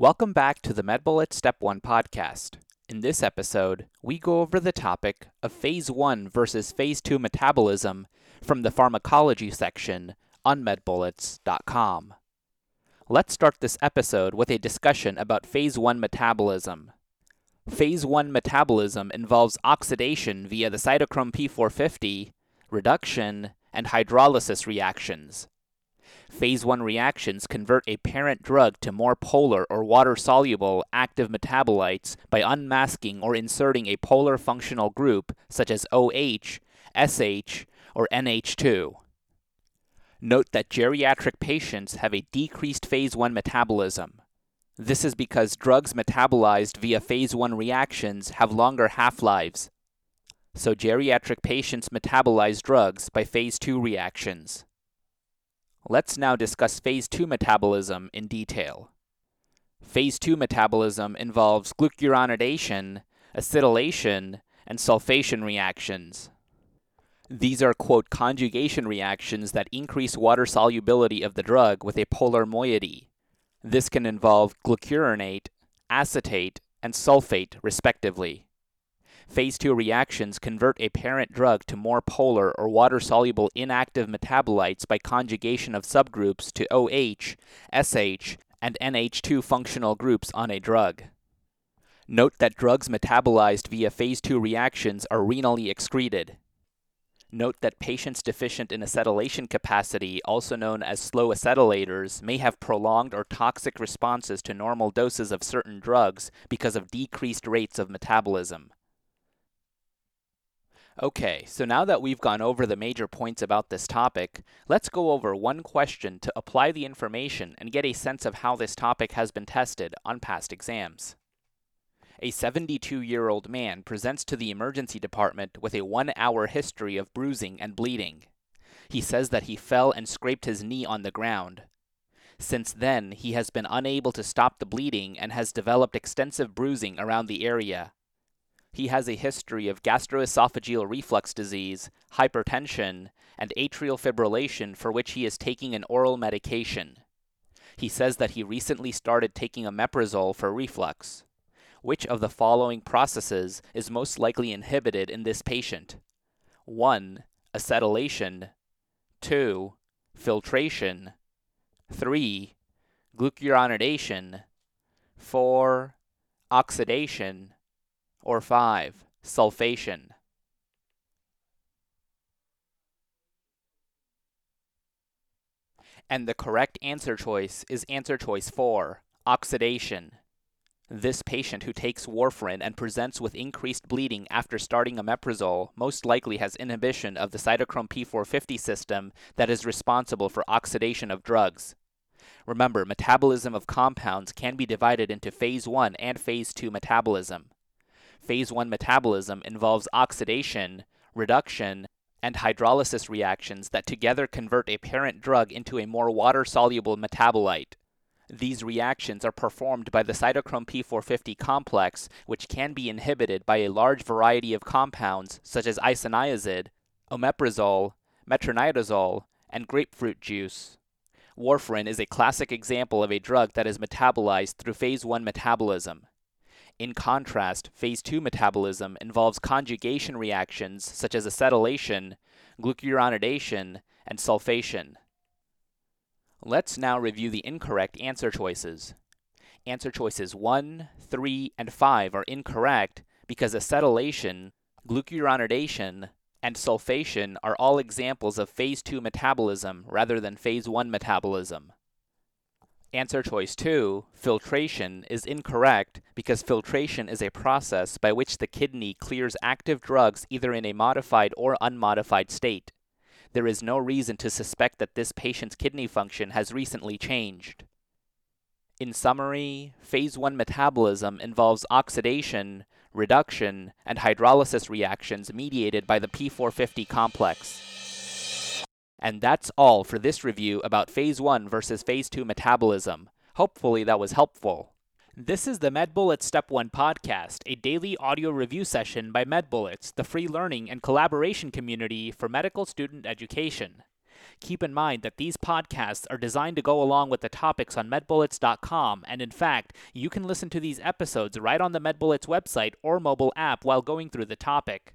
Welcome back to the MedBullets Step 1 podcast. In this episode, we go over the topic of Phase 1 versus Phase 2 metabolism from the pharmacology section on medbullets.com. Let's start this episode with a discussion about Phase 1 metabolism. Phase 1 metabolism involves oxidation via the cytochrome P450, reduction, and hydrolysis reactions. Phase 1 reactions convert a parent drug to more polar or water soluble active metabolites by unmasking or inserting a polar functional group such as OH, SH, or NH2. Note that geriatric patients have a decreased phase 1 metabolism. This is because drugs metabolized via phase 1 reactions have longer half lives. So, geriatric patients metabolize drugs by phase 2 reactions. Let's now discuss phase 2 metabolism in detail. Phase 2 metabolism involves glucuronidation, acetylation, and sulfation reactions. These are, quote, conjugation reactions that increase water solubility of the drug with a polar moiety. This can involve glucuronate, acetate, and sulfate, respectively. Phase 2 reactions convert a parent drug to more polar or water soluble inactive metabolites by conjugation of subgroups to OH, SH, and NH2 functional groups on a drug. Note that drugs metabolized via phase 2 reactions are renally excreted. Note that patients deficient in acetylation capacity, also known as slow acetylators, may have prolonged or toxic responses to normal doses of certain drugs because of decreased rates of metabolism. Okay, so now that we've gone over the major points about this topic, let's go over one question to apply the information and get a sense of how this topic has been tested on past exams. A 72 year old man presents to the emergency department with a one hour history of bruising and bleeding. He says that he fell and scraped his knee on the ground. Since then, he has been unable to stop the bleeding and has developed extensive bruising around the area. He has a history of gastroesophageal reflux disease, hypertension, and atrial fibrillation for which he is taking an oral medication. He says that he recently started taking omeprazole for reflux. Which of the following processes is most likely inhibited in this patient? 1. Acetylation. 2. Filtration. 3. Glucuronidation. 4. Oxidation. Or 5. Sulfation. And the correct answer choice is answer choice 4, oxidation. This patient who takes warfarin and presents with increased bleeding after starting omeprazole most likely has inhibition of the cytochrome P450 system that is responsible for oxidation of drugs. Remember, metabolism of compounds can be divided into phase 1 and phase 2 metabolism. Phase 1 metabolism involves oxidation, reduction, and hydrolysis reactions that together convert a parent drug into a more water soluble metabolite. These reactions are performed by the cytochrome P450 complex, which can be inhibited by a large variety of compounds such as isoniazid, omeprazole, metronidazole, and grapefruit juice. Warfarin is a classic example of a drug that is metabolized through phase 1 metabolism. In contrast, phase 2 metabolism involves conjugation reactions such as acetylation, glucuronidation, and sulfation. Let's now review the incorrect answer choices. Answer choices 1, 3, and 5 are incorrect because acetylation, glucuronidation, and sulfation are all examples of phase 2 metabolism rather than phase 1 metabolism. Answer choice 2, filtration, is incorrect because filtration is a process by which the kidney clears active drugs either in a modified or unmodified state there is no reason to suspect that this patient's kidney function has recently changed. In summary, phase 1 metabolism involves oxidation, reduction, and hydrolysis reactions mediated by the P450 complex. And that's all for this review about phase 1 versus phase 2 metabolism. Hopefully that was helpful. This is the MedBullets Step 1 podcast, a daily audio review session by MedBullets, the free learning and collaboration community for medical student education. Keep in mind that these podcasts are designed to go along with the topics on medbullets.com, and in fact, you can listen to these episodes right on the MedBullets website or mobile app while going through the topic.